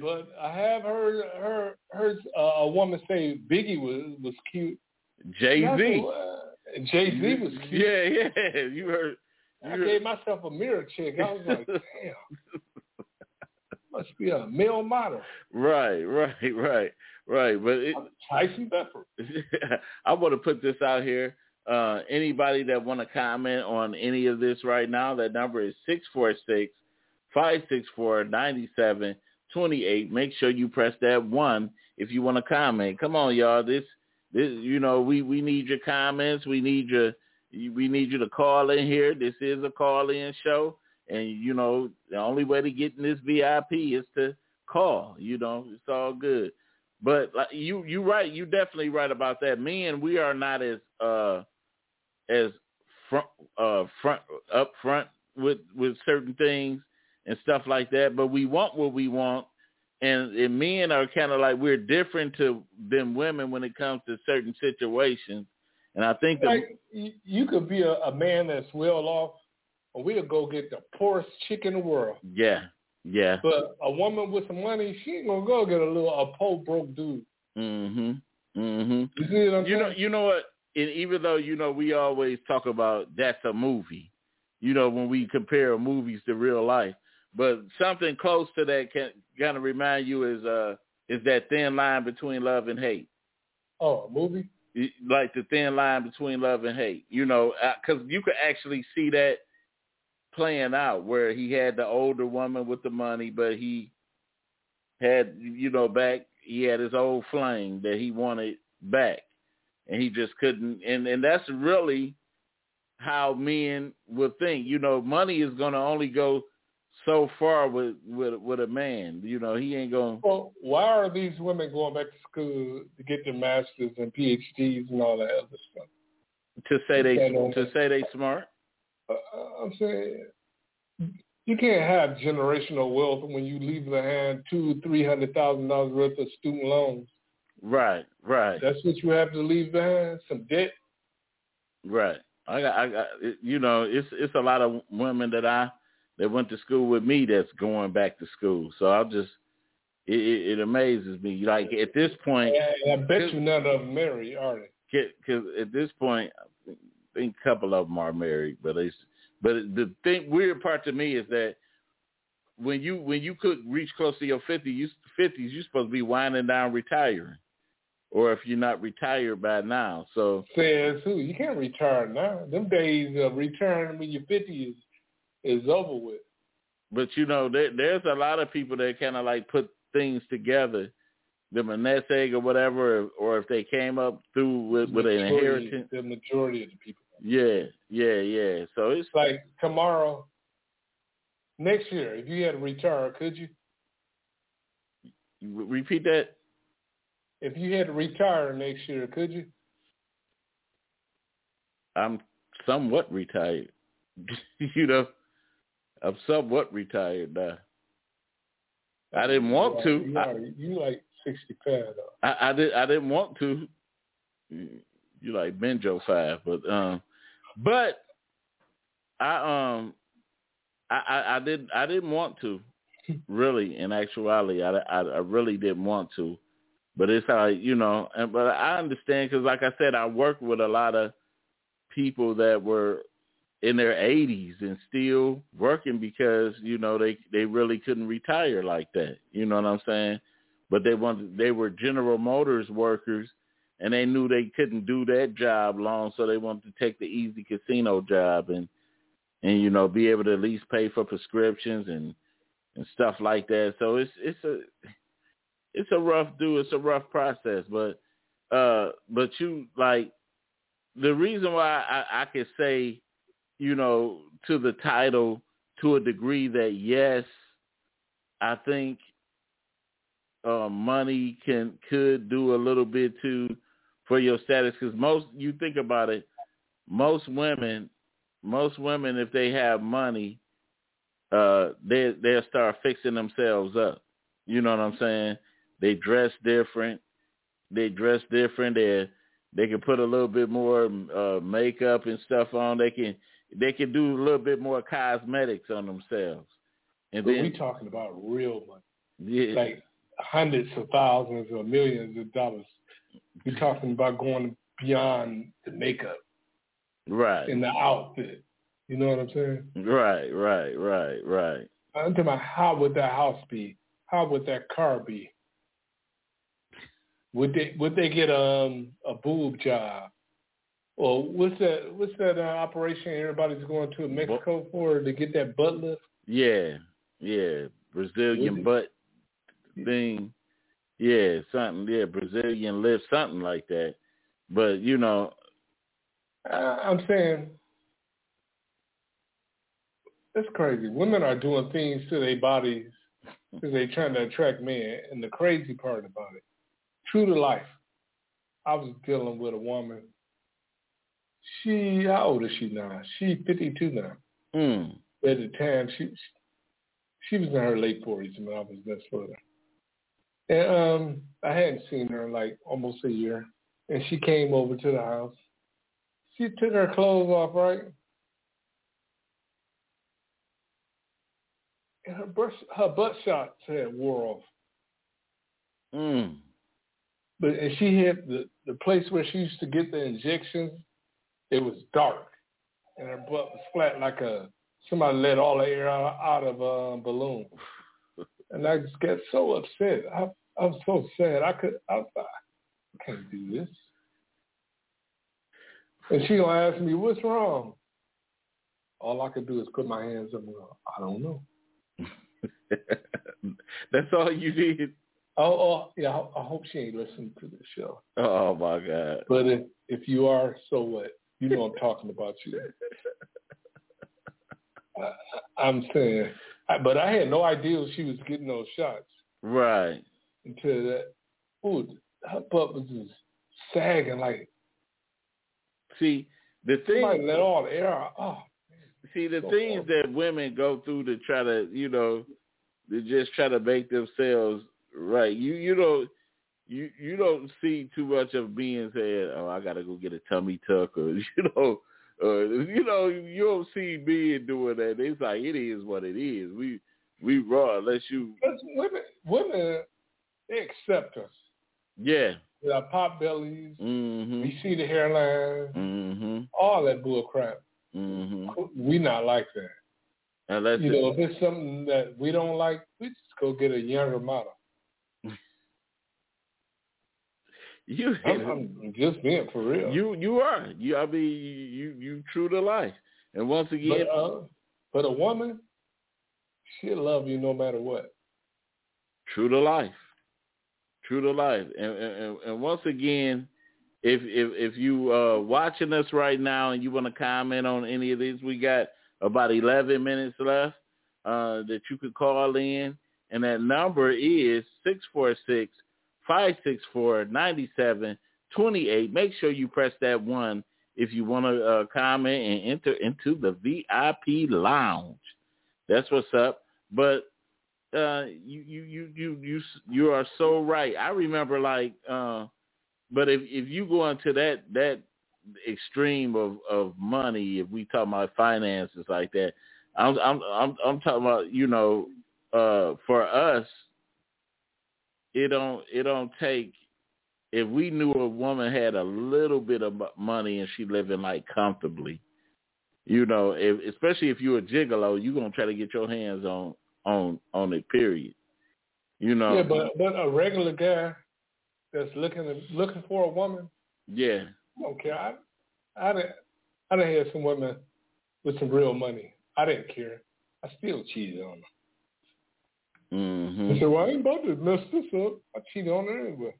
But I have heard her heard uh, a woman say Biggie was was cute. Jay Z. Jay Z was cute. Yeah, yeah. You heard. You I heard gave myself a mirror check. I was like, damn, must be a male model. right, right, right, right. But it, Tyson Pepper. I want to put this out here. Uh, anybody that want to comment on any of this right now, that number is six four six five six four ninety seven twenty eight. Make sure you press that one if you want to comment. Come on, y'all. This, this, you know, we we need your comments. We need your, we need you to call in here. This is a call in show, and you know, the only way to get in this VIP is to call. You know, it's all good. But like you, you right. You definitely right about that. Men, we are not as uh as front uh front up front with with certain things and stuff like that. But we want what we want, and, and men are kind of like we're different to than women when it comes to certain situations. And I think that Like you, you could be a, a man that's well off, and we'll go get the poorest chick in the world. yeah, yeah, But a woman with some money, she ain't gonna go get a little a poor broke dude. mhm, mhm. You see what I'm You know, you know what? And even though you know we always talk about that's a movie, you know when we compare movies to real life, but something close to that can kind of remind you is uh is that thin line between love and hate, oh, a movie? Like the thin line between love and hate. You know, because you could actually see that playing out where he had the older woman with the money, but he had you know back he had his old flame that he wanted back and he just couldn't and and that's really how men would think you know money is going to only go so far with with with a man you know he ain't going Well, why are these women going back to school to get their masters and PhDs and all that other stuff? to say they to say they smart Uh, I'm saying you can't have generational wealth when you leave behind two, three hundred thousand dollars worth of student loans. Right right That's what you have to leave behind. Some debt. right i got i got you know it's it's a lot of women that i that went to school with me that's going back to school so i'll just it, it, it amazes me like at this point And I bet you none of them marry, are they? because at this point, I think a couple of them are married, but it's but the thing weird part to me is that when you when you could reach close to your fifty, you fifties, you're supposed to be winding down, retiring, or if you're not retired by now. So Says who? You can't retire now. Them days of retiring when you're fifty is is over with. But you know, there, there's a lot of people that kind of like put things together, the nest egg or whatever, or if they came up through with, with an inheritance. The majority of the people. Yeah, yeah, yeah. So it's It's like tomorrow, next year, if you had to retire, could you? repeat that. If you had to retire next year, could you? I'm somewhat retired. you know, I'm somewhat retired now. I didn't want to. You, are, you like sixty five though. I, I did. I didn't want to. You like Benjo five, but um, but I um, I I, I didn't. I didn't want to. Really, in actuality, I, I I really didn't want to, but it's how you know. And but I understand because, like I said, I worked with a lot of people that were in their 80s and still working because you know they they really couldn't retire like that. You know what I'm saying? But they wanted they were General Motors workers and they knew they couldn't do that job long, so they wanted to take the easy casino job and and you know be able to at least pay for prescriptions and and stuff like that. So it's it's a it's a rough do. It's a rough process, but uh, but you like the reason why I, I say, you know, to the title to a degree that yes, I think uh, money can could do a little bit too for your status because most you think about it, most women, most women if they have money, uh, they they'll start fixing themselves up. You know what I'm saying? They dress different. They dress different. They they can put a little bit more uh, makeup and stuff on. They can they can do a little bit more cosmetics on themselves. And but then we talking about real money. Yeah. Like hundreds of thousands or millions of dollars. We're talking about going beyond the makeup. Right. In the outfit. You know what I'm saying? Right, right, right, right. I'm talking about how would that house be? How would that car be? Would they would they get um, a boob job? Or what's that what's that uh, operation everybody's going to Mexico for to get that butt lift? Yeah, yeah, Brazilian butt thing. Yeah, something. Yeah, Brazilian lift, something like that. But you know, I'm saying it's crazy. Women are doing things to their bodies because they're trying to attract men. And the crazy part about it, true to life, I was dealing with a woman. She, how old is she now? She 52 now. Mm. At the time, she she was in her late 40s when I was this with her. And um, I hadn't seen her in like almost a year. And she came over to the house. She took her clothes off, right? And her butt, her butt shots had wore off. Mm. But and she had the, the place where she used to get the injections. It was dark, and her butt was flat like a somebody let all the air out, out of a balloon. And I just got so upset. I I was so sad. I could I, I can't do this. And she gonna ask me, "What's wrong?" All I could do is put my hands up and go, "I don't know." That's all you did. Oh, oh yeah. I, I hope she ain't listening to this show. Oh my God! But if if you are, so what? You know I'm talking about you. I, I'm saying, I, but I had no idea she was getting those shots. Right. Until that, ooh, her butt was just sagging like. See, the thing. Somebody let all the air out. Oh. See, the so things that women go through to try to, you know, to just try to make themselves right. You you don't you you don't see too much of being saying, "Oh, I gotta go get a tummy tuck," or you know, uh, you know, you don't see men doing that. It's like it is what it is. We we raw unless you. women women they accept us. Yeah. With our pop bellies, mm-hmm. we see the hairline, mm-hmm. all that bull crap. Mm-hmm. We not like that. Unless you know, if it's something that we don't like, we just go get a younger model. You, I'm, I'm, just being for real. You, you are. You, I mean, you, you true to life. And once again, but, uh, but a woman, she'll love you no matter what. True to life. True to life. And, and, and once again, if if if you uh watching us right now and you want to comment on any of these, we got about 11 minutes left uh, that you could call in. And that number is 646-564-9728. Make sure you press that one if you want to uh, comment and enter into the VIP lounge. That's what's up. But uh, you, you, you, you, you, you are so right. I remember like, uh, but if, if you go into that, that extreme of of money if we talk about finances like that i'm i'm i'm, I'm talking about you know uh for us it don't it don't take if we knew a woman had a little bit of money and she living like comfortably you know if, especially if you're a gigolo you're going to try to get your hands on on on it period you know yeah but but a regular guy that's looking looking for a woman yeah don't care. I, I didn't. I didn't have some women with some real money. I didn't care. I still cheated on them. Mm-hmm. I said, "Well, I ain't about to mess this up. I cheated on her anyway."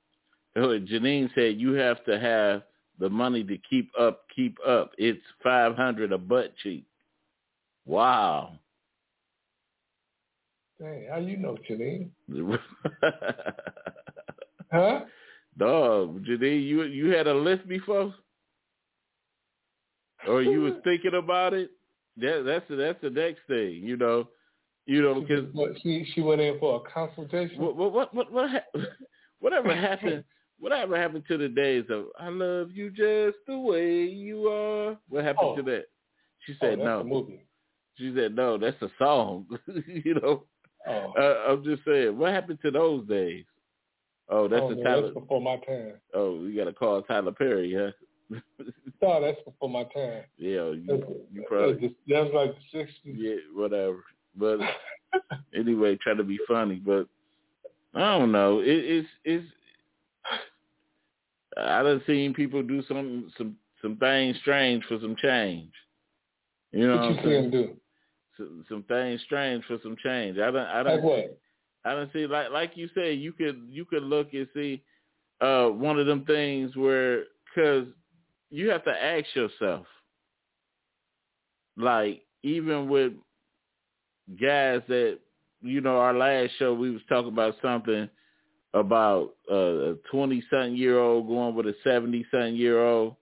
Janine said you have to have the money to keep up. Keep up. It's five hundred a butt cheek. Wow. Dang, how you know, Janine? huh? Dog, Janine, you you had a list before, or you was thinking about it. That that's that's the next thing, you know. You know, because she she went in for a consultation. What what what what ha- whatever happened? Whatever happened to the days of "I love you just the way you are"? What happened oh. to that? She oh, said no. movie. She said no. That's a song. you know. Oh. Uh, I'm just saying. What happened to those days? Oh, that's oh, a no, Tyler. That's before my time. Oh, you got to call Tyler Perry, huh? no, that's before my time. Yeah, you, that's, you probably. That's like the 60s. Yeah, whatever. But anyway, try to be funny, but I don't know. It, it's it's. I done seen people do some some some things strange for some change. You know what, what you see them do? Some, some things strange for some change. I don't. I don't. Like what? I don't see like like you said. You could you could look and see uh one of them things where because you have to ask yourself, like even with guys that you know our last show we was talking about something about uh, a twenty something year old going with a seventy something year old.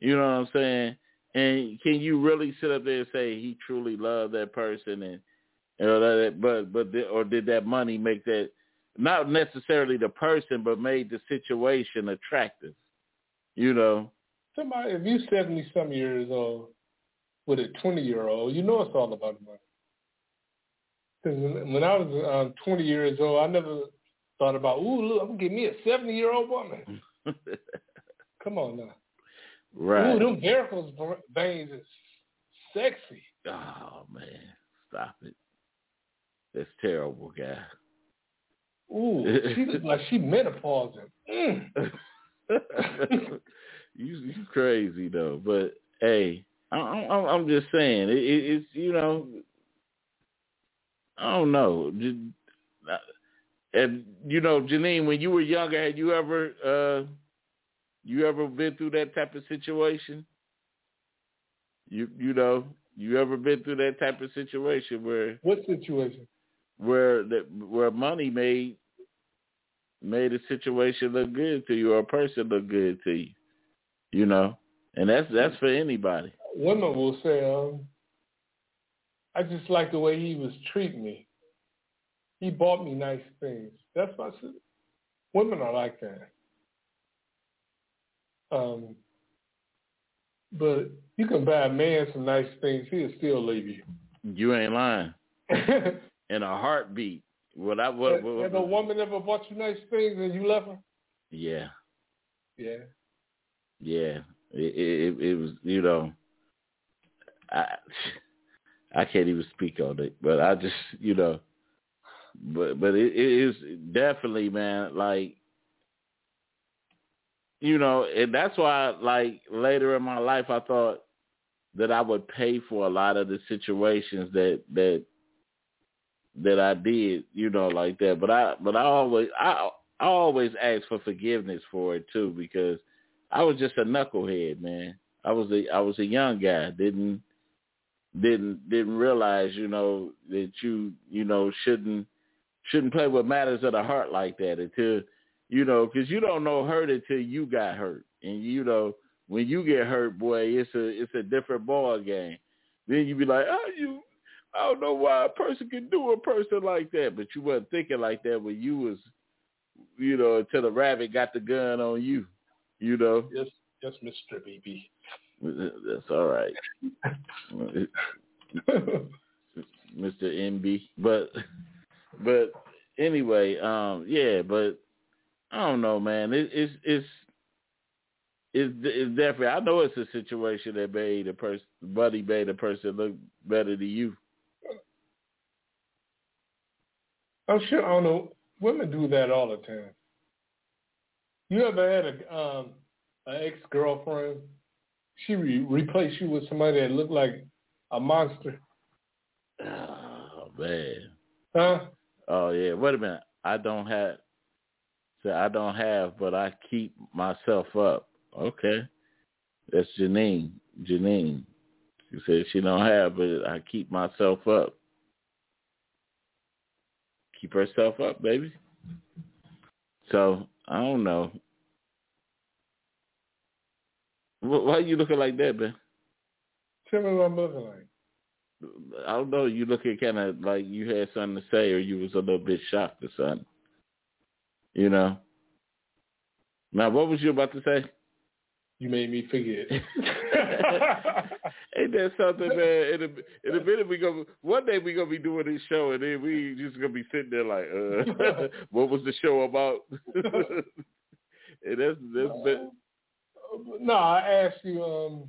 You know what I'm saying? And can you really sit up there and say he truly loved that person and you know that but but or did that money make that not necessarily the person but made the situation attractive? You know. Somebody if you're seventy some years old with a twenty year old, you know it's all about money. Because when I was um, 20 years old, I never thought about, ooh, look, I'm going to get me a 70-year-old woman. Come on now. Right. Ooh, them varicose veins is sexy. Oh, man. Stop it. That's terrible, guy. Ooh, she looks like she menopausing. Mm. you, you crazy, though. But, hey, I'm, I'm just saying, it, it's, you know, I don't know. And you know, Janine, when you were younger, had you ever uh you ever been through that type of situation? You you know, you ever been through that type of situation where what situation? Where that where money made made a situation look good to you or a person look good to you. You know? And that's that's for anybody. Women will say, um, I just like the way he was treating me. He bought me nice things. That's I said. Women are like that. Um, but you can buy a man some nice things, he'll still leave you. You ain't lying. In a heartbeat. What I what, what, what, a woman ever bought you nice things and you left her? Yeah. Yeah. Yeah. It, it, it was you know. I I can't even speak on it, but I just, you know, but but it, it is definitely, man, like, you know, and that's why, like, later in my life, I thought that I would pay for a lot of the situations that that that I did, you know, like that. But I, but I always, I, I always ask for forgiveness for it too, because I was just a knucklehead, man. I was a, I was a young guy, didn't didn't didn't realize, you know, that you you know shouldn't shouldn't play with matters of the heart like that until you know, because you don't know hurt until you got hurt, and you know when you get hurt, boy, it's a it's a different ball game. Then you be like, oh, you, I don't know why a person can do a person like that, but you wasn't thinking like that when you was, you know, until the rabbit got the gun on you, you know. Yes, yes, Mister BB. That's all right. Mr. MB. But but anyway, um yeah, but I don't know, man. It, it's it's it's it's definitely. I know it's a situation that made a person, buddy made a person look better than you. I'm sure. I don't know. Women do that all the time. You ever had a um an ex girlfriend she re- replaced you with somebody that looked like a monster. Oh man. Huh? Oh yeah. Wait a minute. I don't have. So I don't have, but I keep myself up. Okay. That's Janine. Janine. She said she don't have, but I keep myself up. keep herself up, baby. So I don't know. Why are you looking like that, man? Tell me what I'm looking like. I don't know. You looking kind of like you had something to say, or you was a little bit shocked or something. You know. Now, what was you about to say? You made me forget. Ain't that something, man? In a, in a minute, we go. One day we gonna be doing this show, and then we just gonna be sitting there like, uh, "What was the show about?" and that's that's. Uh, been... No, I asked you. Um,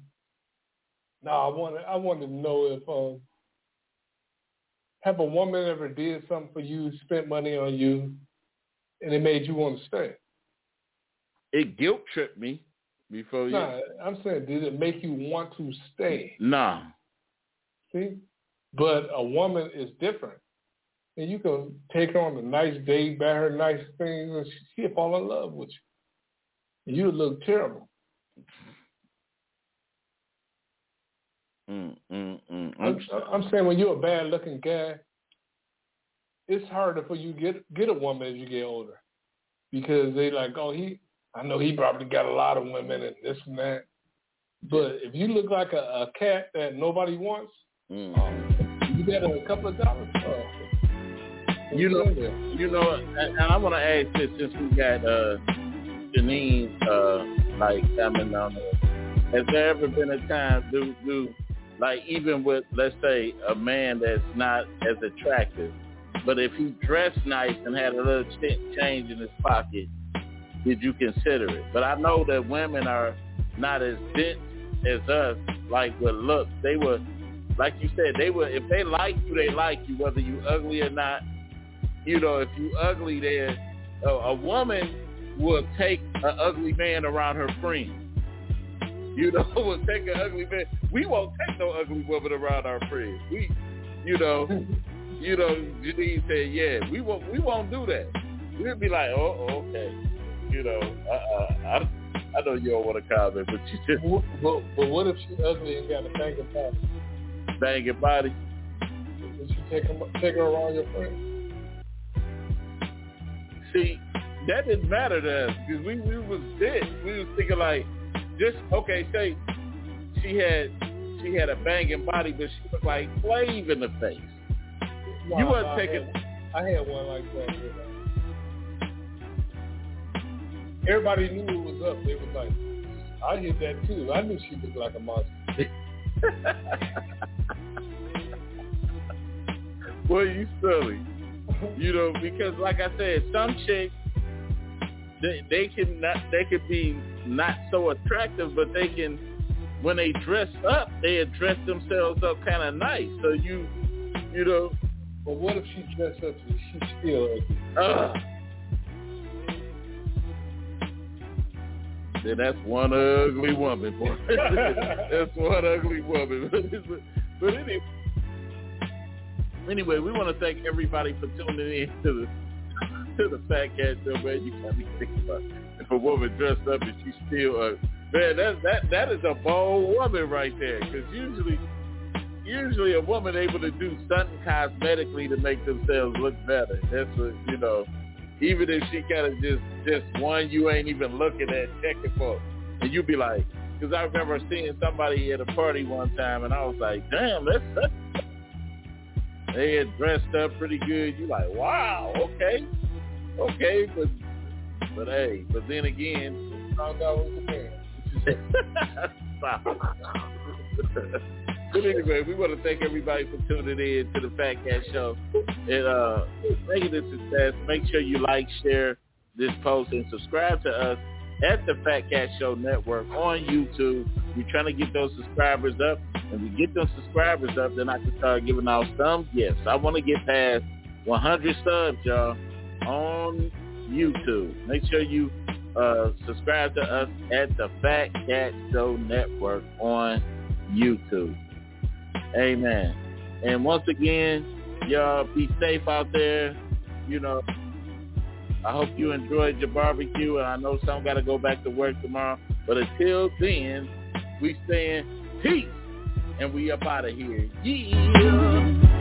no, I wanted I wanted to know if um, have a woman ever did something for you, spent money on you, and it made you want to stay? It guilt tripped me before you. Nah, I'm saying, did it make you want to stay? Nah. See, but a woman is different, and you can take her on a nice date, buy her nice things, and she'll fall in love with you. You look terrible. Mm, mm, mm. I'm, I'm saying when you're a bad looking guy, it's harder for you get get a woman as you get older because they like, oh, he, I know he probably got a lot of women and this and that. But if you look like a, a cat that nobody wants, Mm. um, you got a couple of dollars. Uh, You know, you know, and, and I want to ask this since we got uh, Janine, uh, like coming on there. Has there ever been a time, do do like even with let's say a man that's not as attractive, but if he dressed nice and had a little ch- change in his pocket, did you consider it? But I know that women are not as dense as us, like with looks. They were, like you said, they were. If they like you, they like you, whether you ugly or not. You know, if you ugly, then a, a woman will take an ugly man around her friends. You know, will take an ugly man. We won't take no ugly woman around our friends. We, you know, you know, Janine said, yeah, we won't, we won't do that. We'll be like, oh, okay, you know, uh, uh, I, I know you don't want to comment, but you just But, but, but what if she's ugly and got a banging body? banging body. Would you take, him, take her around your friends? See, that didn't matter to us because we, we was dead. We was thinking like, just okay, say she had she had a banging body, but she looked like Flav in the face. You wasn't I taking- had- I had one like that. you know. Everybody knew it was up. They was like, I did that too. I knew she looked like a monster. well, you silly. You know, because like I said, some chicks they they can not they could be not so attractive, but they can when they dress up, they dress themselves up kind of nice. So you you know, But what if she dressed up and she's still ugly? uh, then that's one ugly woman, boy. that's one ugly woman. but anyway, anyway, we want to thank everybody for tuning in to the to the Fat Cat Show, man. You got me thinking about if a woman dressed up and she's still uh, man, that that that is a bold woman right there. Because usually, usually a woman able to do something cosmetically to make themselves look better. That's what you know. Even if she kind of just just one you ain't even looking at checking for, and you be like, because I remember seeing somebody at a party one time, and I was like, damn, that's that's they had dressed up pretty good. You like, wow, okay, okay, but but hey, but then again, was a man. stop. but anyway, we want to thank everybody for tuning in to the Fat Cat Show. And uh, it a success. Make sure you like, share this post, and subscribe to us at the Fat Cat Show Network on YouTube. We're trying to get those subscribers up. And we get those subscribers up, then I can start giving out some gifts. I want to get past 100 subs, y'all, on YouTube. Make sure you uh, subscribe to us at the Fat Cat Show Network on YouTube. Amen. And once again, y'all be safe out there. You know, I hope you enjoyed your barbecue, and I know some got to go back to work tomorrow. But until then, we saying peace, and we up out of here. Yeah.